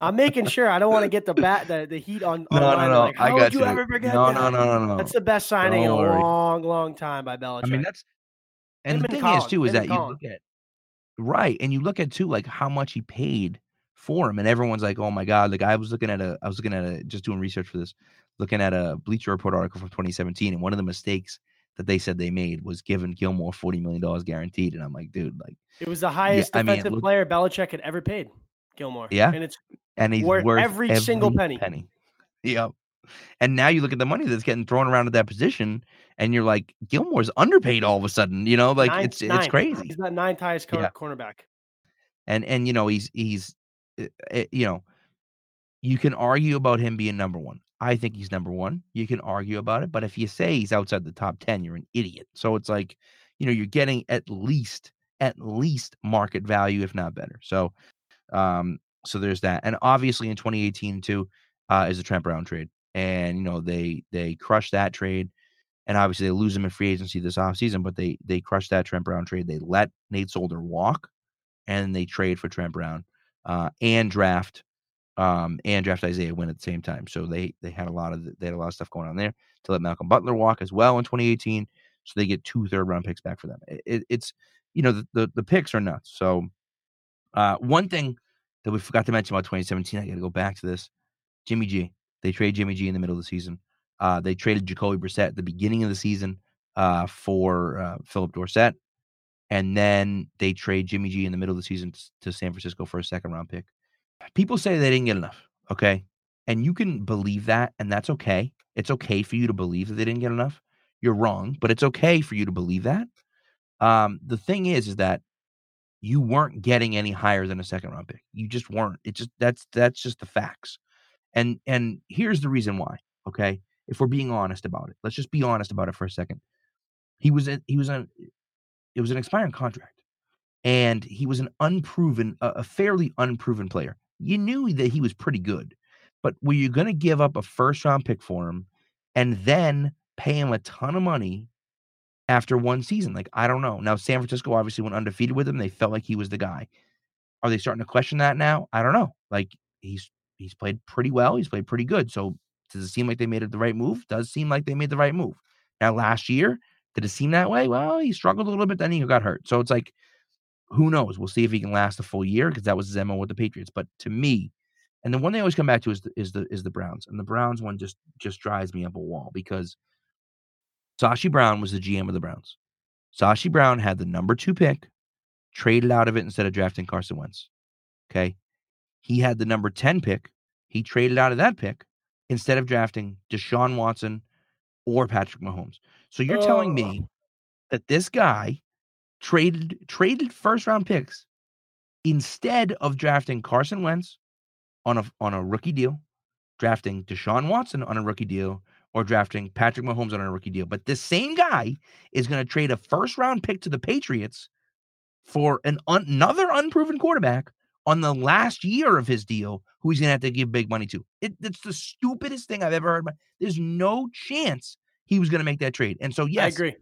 I'm making sure. I don't want to get the bat the, the heat on. No, no, online, no. Like, I got you you. ever forget No, that? no, no, no, no. That's the best signing in a long, long time by Belichick. I mean, that's and Him the thing Colin, is too is him that you look at right, and you look at too like how much he paid for him, and everyone's like, "Oh my god!" Like I was looking at a, I was looking at a, just doing research for this, looking at a Bleacher Report article from 2017, and one of the mistakes that they said they made was giving Gilmore 40 million dollars guaranteed, and I'm like, dude, like, it was the highest I mean, it defensive looked- player Belichick had ever paid. Gilmore. Yeah. and it's and he's Worth worth every single penny. Penny. Yep. And now you look at the money that's getting thrown around at that position, and you're like, Gilmore's underpaid all of a sudden. You know, like ninth- it's it's ninth. crazy. He's that ninth highest Yeah. cornerback. and and you know he's he's uh, uh, you know you can argue about him being number one i think he's number one you can argue about it but if you say he's outside the top 10 you're an idiot so it's like you know you're getting at least at least market value if not better so um so there's that and obviously in 2018 too uh is the trent brown trade and you know they they crushed that trade and obviously they lose him in free agency this offseason but they they crushed that trent brown trade they let nate solder walk and they trade for Trent Brown uh, and draft um, and draft Isaiah Wynn at the same time. So they they had a lot of they had a lot of stuff going on there to let Malcolm Butler walk as well in 2018. So they get two third round picks back for them. It- it- it's you know the, the the picks are nuts. So uh, one thing that we forgot to mention about 2017, I got to go back to this. Jimmy G. They trade Jimmy G in the middle of the season. Uh, they traded Jacoby Brissett at the beginning of the season uh, for uh, Phillip Dorsett and then they trade Jimmy G in the middle of the season to San Francisco for a second round pick. People say they didn't get enough, okay? And you can believe that, and that's okay. It's okay for you to believe that they didn't get enough. You're wrong, but it's okay for you to believe that. Um, the thing is, is that you weren't getting any higher than a second round pick. You just weren't. It just that's that's just the facts. And and here's the reason why. Okay, if we're being honest about it, let's just be honest about it for a second. He was a, he was a it was an expiring contract and he was an unproven a, a fairly unproven player you knew that he was pretty good but were you going to give up a first round pick for him and then pay him a ton of money after one season like i don't know now san francisco obviously went undefeated with him they felt like he was the guy are they starting to question that now i don't know like he's he's played pretty well he's played pretty good so does it seem like they made it the right move does seem like they made the right move now last year did it seem that way? Well, he struggled a little bit, then he got hurt. So it's like who knows? We'll see if he can last a full year because that was his MO with the Patriots. But to me, and the one they always come back to is the, is the is the Browns, and the Browns one just just drives me up a wall because Sashi Brown was the GM of the Browns. Sashi Brown had the number two pick, traded out of it instead of drafting Carson Wentz. Okay, he had the number ten pick, he traded out of that pick instead of drafting Deshaun Watson or Patrick Mahomes. So you're telling me oh. that this guy traded traded first round picks instead of drafting Carson Wentz on a on a rookie deal, drafting Deshaun Watson on a rookie deal, or drafting Patrick Mahomes on a rookie deal. But this same guy is going to trade a first round pick to the Patriots for an un- another unproven quarterback on the last year of his deal, who he's going to have to give big money to. It, it's the stupidest thing I've ever heard. About. There's no chance he was going to make that trade. And so, yes, I agree.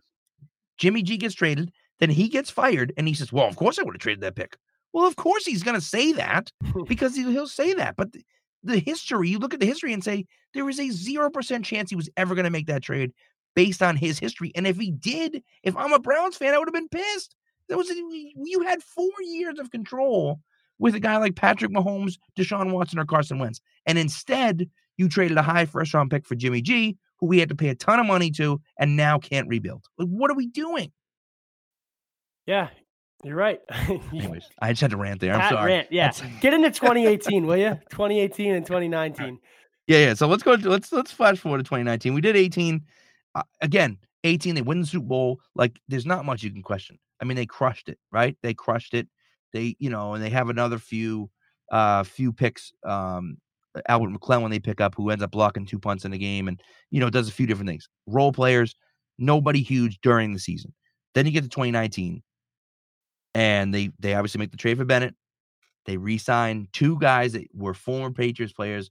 Jimmy G gets traded, then he gets fired, and he says, "Well, of course I would have traded that pick." Well, of course he's going to say that because he, will say that. But the, history, you look at the history and say there is a zero percent chance he was ever going to make that trade based on his history. And if he did, if I'm a Browns fan, I would have been pissed. There was you had four years of control with a guy like Patrick Mahomes, Deshaun Watson, or Carson Wentz, and instead you traded a high first round pick for Jimmy G, who we had to pay a ton of money to, and now can't rebuild. Like, what are we doing? Yeah, you're right. Anyways, I just had to rant there. I'm Pat sorry. Rant, yeah. Get into 2018, will you? 2018 and 2019. Yeah, yeah. So let's go. To, let's let's flash forward to 2019. We did 18. Uh, again, 18. They win the Super Bowl. Like, there's not much you can question. I mean, they crushed it, right? They crushed it. They, you know, and they have another few, uh, few picks. Um, Albert McClellan when they pick up, who ends up blocking two punts in the game, and you know does a few different things. Role players, nobody huge during the season. Then you get to 2019, and they they obviously make the trade for Bennett. They re-sign two guys that were former Patriots players,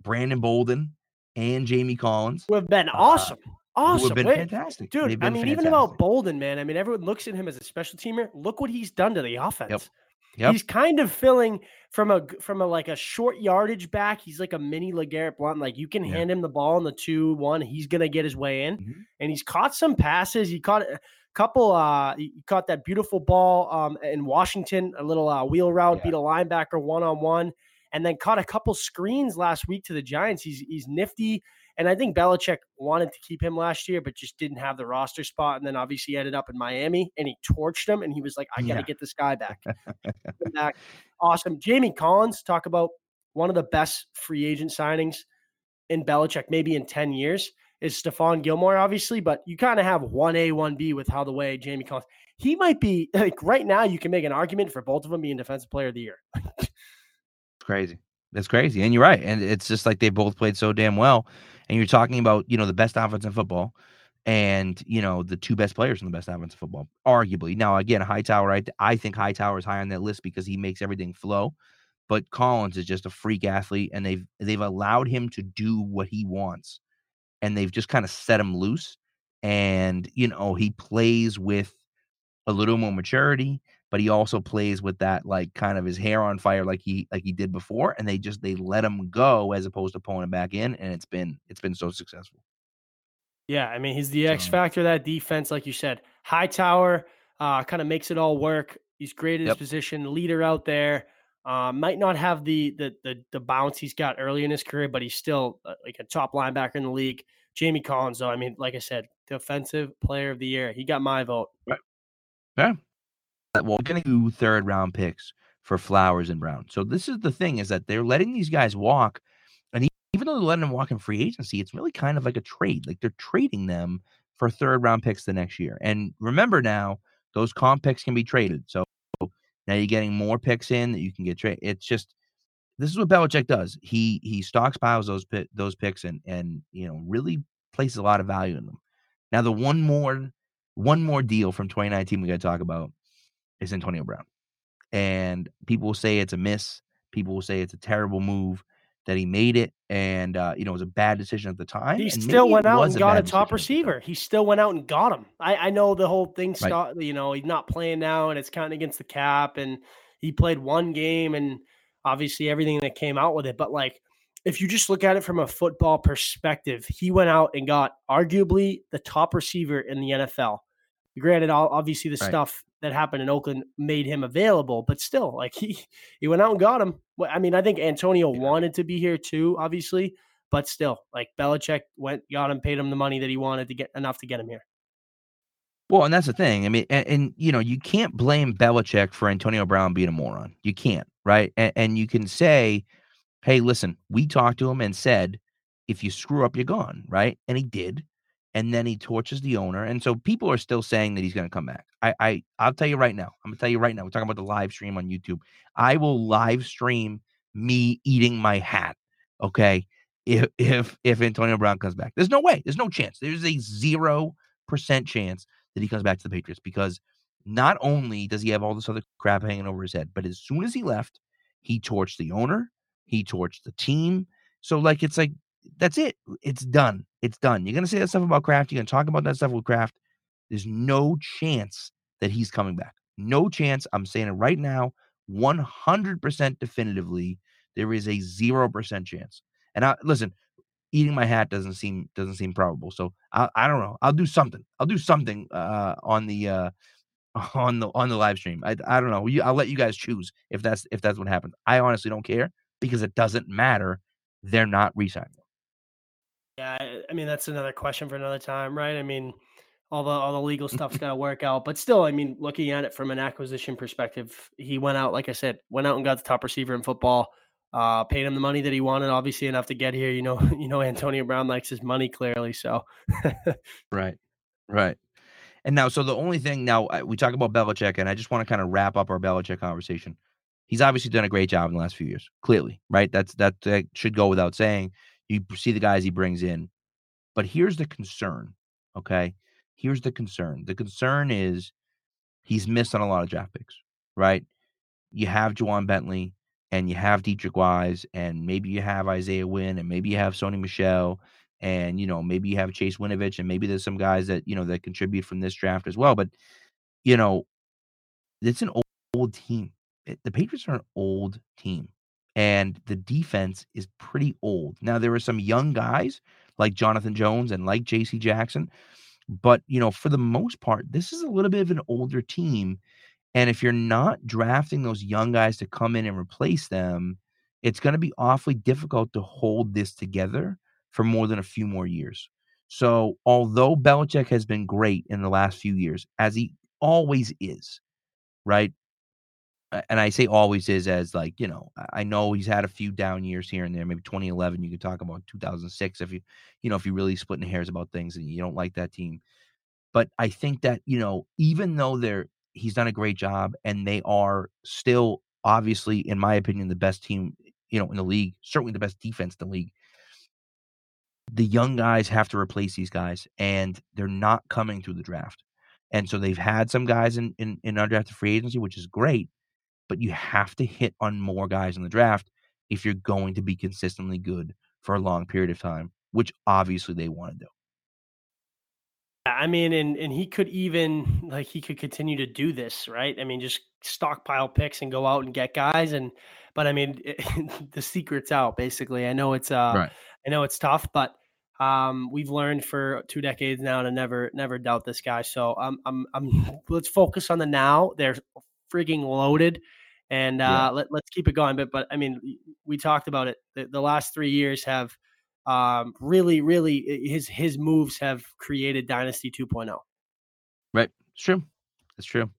Brandon Bolden and Jamie Collins, who have been awesome. Uh, awesome. Who have been Wait, fantastic. Dude, been I mean, fantastic. even about Bolden, man. I mean, everyone looks at him as a special teamer. Look what he's done to the offense. Yep. Yep. He's kind of filling from a from a like a short yardage back. He's like a mini LeGarrette Blunt. Like you can yeah. hand him the ball in the two one, he's gonna get his way in. Mm-hmm. And he's caught some passes. He caught couple. Uh, he caught that beautiful ball um in Washington, a little uh, wheel route, yeah. beat a linebacker one on one, and then caught a couple screens last week to the Giants. He's he's nifty. And I think Belichick wanted to keep him last year, but just didn't have the roster spot. And then obviously ended up in Miami and he torched him. And he was like, I got to yeah. get this guy back. back. Awesome. Jamie Collins, talk about one of the best free agent signings in Belichick, maybe in 10 years, is Stephon Gilmore, obviously. But you kind of have 1A, 1B with how the way Jamie Collins, he might be like right now, you can make an argument for both of them being defensive player of the year. crazy. That's crazy. And you're right. And it's just like they both played so damn well and you're talking about you know the best offense in football and you know the two best players in the best offense in football arguably now again hightower I, I think hightower is high on that list because he makes everything flow but collins is just a freak athlete and they've they've allowed him to do what he wants and they've just kind of set him loose and you know he plays with a little more maturity but he also plays with that like kind of his hair on fire like he like he did before and they just they let him go as opposed to pulling him back in and it's been it's been so successful. Yeah i mean he's the x factor that defense like you said. Hightower uh kind of makes it all work. He's great at yep. his position leader out there uh, might not have the, the the the bounce he's got early in his career but he's still uh, like a top linebacker in the league jamie collins though i mean like i said defensive player of the year he got my vote right yeah well, we're to do third round picks for Flowers and Brown. So this is the thing is that they're letting these guys walk, and even though they're letting them walk in free agency, it's really kind of like a trade. Like they're trading them for third round picks the next year. And remember now, those comp picks can be traded. So now you're getting more picks in that you can get traded. It's just this is what Belichick does. He he stockpiles those those picks and and you know really places a lot of value in them. Now the one more one more deal from 2019 we got to talk about is Antonio Brown. And people will say it's a miss. People will say it's a terrible move that he made it, and uh, you know it was a bad decision at the time. He still went out and got a top receiver. He still went out and got him. I, I know the whole thing. Start, right. You know he's not playing now, and it's counting against the cap. And he played one game, and obviously everything that came out with it. But like, if you just look at it from a football perspective, he went out and got arguably the top receiver in the NFL Granted, all obviously the Right. stuff that happened in Oakland made him available, but still, like he he went out and got him. Well, I mean, I think Antonio Yeah. wanted to be here too, obviously, but still, like Belichick went, got him, paid him the money that he wanted to get enough to get him here. Well, and that's the thing. I mean, and, and you know, you can't blame Belichick for Antonio Brown being a moron. You can't, right? And, and you can say, "Hey, listen, we talked to him and said, if you screw up, you're gone," right? And he did, and then he torches the owner, and so people are still saying that he's going to come back. I, I, I'll tell you right now. I'm gonna tell you right now. We're talking about the live stream on YouTube. I will live stream me eating my hat. Okay, if if if Antonio Brown comes back, there's no way. There's no chance. There's a zero percent chance that he comes back to the Patriots because not only does he have all this other crap hanging over his head, but as soon as he left, he torched the owner, he torched the team. So like it's like that's it. It's done. It's done. You're gonna say that stuff about Kraft. You're gonna talk about that stuff with Kraft. There's no chance that he's coming back. No chance. I'm saying it right now, 100% definitively. There is a zero percent chance. And I listen, eating my hat doesn't seem doesn't seem probable. So I, I don't know. I'll do something. I'll do something uh, on the uh, on the on the live stream. I, I don't know. I'll let you guys choose if that's if that's what happens. I honestly don't care because it doesn't matter. They're not resigning. Yeah, I- mean that's another question for another time, right? I mean, all the all the legal stuff's got to work out, but still, I mean, looking at it from an acquisition perspective, he went out, like I said, went out and got the top receiver in football. Uh, paid him the money that he wanted, obviously enough to get here. You know, you know, Antonio Brown likes his money clearly. So, Right. Right. And now, so the only thing now we talk about Belichick, and I just want to kind of wrap up our Belichick conversation. He's obviously done a great job in the last few years. Clearly, right? That's that, that should go without saying. You see the guys he brings in, but here's the concern. Okay, here's the concern. The concern is he's missed on a lot of draft picks. Right? You have Ja'Whaun Bentley, and you have Deatrich Wise, and maybe you have Isaiah Wynn, and maybe you have Sony Michel, and you know maybe you have Chase Winovich, and maybe there's some guys that you know that contribute from this draft as well. But you know, it's an old, old team. It- the Patriots are an old team, and the defense is pretty old. Now there are some young guys like Jonathan Jones and like J.C. Jackson, but you know for the most part, this is a little bit of an older team. And if you're not drafting those young guys to come in and replace them, it's going to be awfully difficult to hold this together for more than a few more years. So, although Belichick has been great in the last few years, as he always is, right? And I say always is as like, you know, I- I know he's had a few down years here and there. Maybe 2011, you could talk about 2006 if you, you know, if you're really splitting hairs about things and you don't like that team. But I think that, you know, even though they're, he's done a great job and they are still obviously, in my opinion, the best team, you know, in the league, certainly the best defense in the league the young guys have to replace these guys, and they're not coming through the draft. And so they've had some guys in, in, in undrafted free agency, which is great, but you have to hit on more guys in the draft if you're going to be consistently good for a long period of time, which obviously they want to do. I mean, and and he could even like he could continue to do this, right? I mean, just stockpile picks and go out and get guys, and but I mean, the secret's out basically. I know it's uh, Right. I know it's tough, but um, we've learned for two decades now to never never doubt this guy. So I'm I'm I'm let's focus on the now. They're freaking loaded, and uh, Yeah. let let's keep it going. But but I mean, we talked about it. The, the last three years have um, really really his his moves have created Dynasty oh. 2.0. Right. It's true. It's true.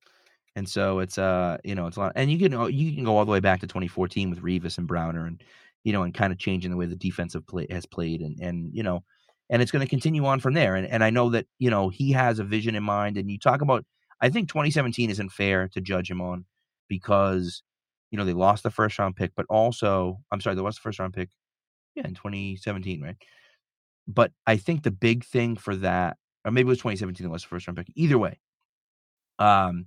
And so it's uh, you know, it's a lot and you can you can go all the way back to 2014 with Revis and Browner and you know, and kind of changing the way the defensive play has played and and you know, and it's going to continue on from there. And and I know that, you know, he has a vision in mind and you talk about I think 2017 isn't fair to judge him on because you know, they lost the first round pick, but also, I'm sorry, they lost the first round pick yeah, in 2017, right? But I think the big thing for that or maybe it was 2017 that was the first round pick. Either way, um,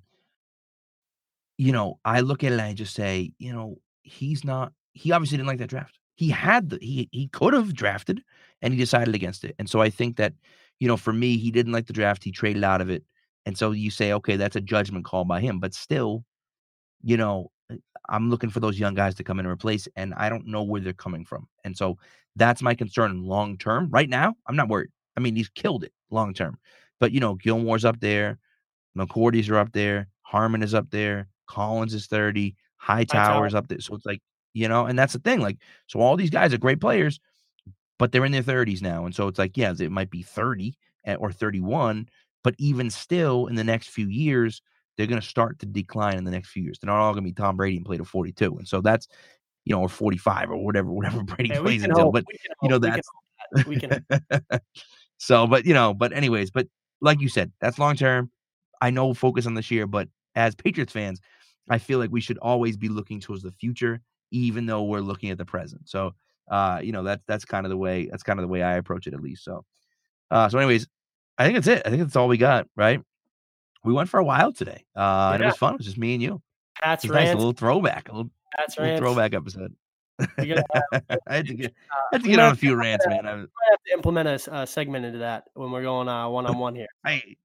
you know, I look at it and I just say, you know, he's not. He obviously didn't like that draft. He had the he he could have drafted, and he decided against it. And so I think that, you know, for me, he didn't like the draft. He traded out of it, and so you say, okay, that's a judgment call by him. But still, you know, uh, I'm looking for those young guys to come in and replace, and I don't know where they're coming from. And so that's my concern long term. Right now, I'm not worried. I mean, he's killed it long term. But you know, Gilmore's up there. McCourty's are up there. Harmon is up there. Collins is 30. Hightower's up there. So it's like, you know, and that's the thing. Like, so all these guys are great players, but they're in their 30s now. And so it's like, yeah, it might be 30 eh, or 31, but even still in the next few years, they're going to start to decline in the next few years. They're not all going to be Tom Brady and play to 42. And so that's, you know, or 45 or whatever, whatever Brady Yeah, plays until. hope, But, you know, hope, we can that's, that. We can so, but, you know, but anyways, but like you said, that's long term. I know focus on this year, but as Patriots fans, I feel like we should always be looking towards the future, even though we're looking at the present. So, uh, you know, that's that's kind of the way that's kind of the way I approach it, at least. So, uh, so anyways, I think that's it. I think that's all we got, right? We went for a while today, uh, and it was fun. It was just me and you. Pat's It's nice, a little throwback, a little, Pat's little throwback episode. Gonna I had to get, Uh, had to get on a few to- rants, man. I, have to implement a segment into that when we're going uh, one on one here. Hey,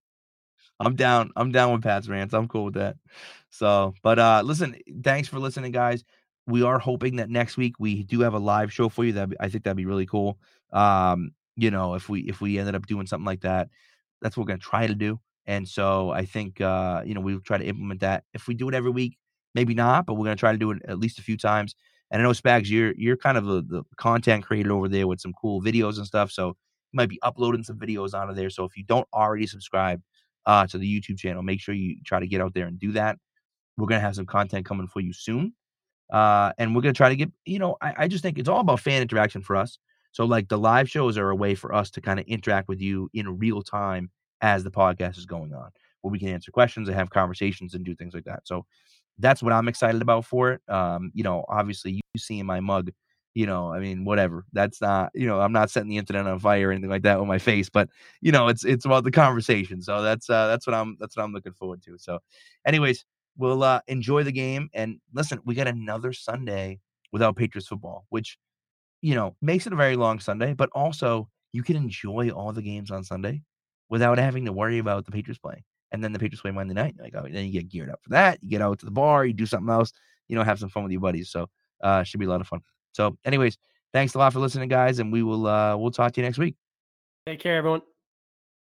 I'm down. I'm down with Pat's rants. I'm cool with that. So, but uh listen, thanks for listening, guys. We are hoping that next week we do have a live show for you. That I think that'd be really cool. Um, you know, if we if we ended up doing something like that, that's what we're gonna try to do. And so I think uh, you know, we'll try to implement that. If we do it every week, maybe not, but we're gonna try to do it at least a few times. And I know Spags, you're you're kind of the, content creator over there with some cool videos and stuff. So you might be uploading some videos onto there. So if you don't already subscribe uh, to the YouTube channel, make sure you try to get out there and do that. We're gonna have some content coming for you soon. Uh, and we're gonna try to get, you know, I, I just think it's all about fan interaction for us. So like the live shows are a way for us to kind of interact with you in real time as the podcast is going on, where we can answer questions and have conversations and do things like that. So that's what I'm excited about for it. Um, you know, obviously you see in my mug, you know, I mean, whatever. That's not, you know, I'm not setting the internet on fire or anything like that with my face, but you know, it's it's about the conversation. So that's uh that's what I'm that's what I'm looking forward to. So, anyways, we'll uh enjoy the game and listen, we got another Sunday without Patriots football, which you know makes it a very long Sunday, but also you can enjoy all the games on Sunday without having to worry about the Patriots playing. And then the Patriots play Monday night. Like, oh, then you get geared up for that. You get out to the bar, you do something else, you know, have some fun with your buddies. So uh should be a lot of fun. So, anyways, thanks a lot for listening, guys, and we will uh we'll talk to you next week. Take care, everyone.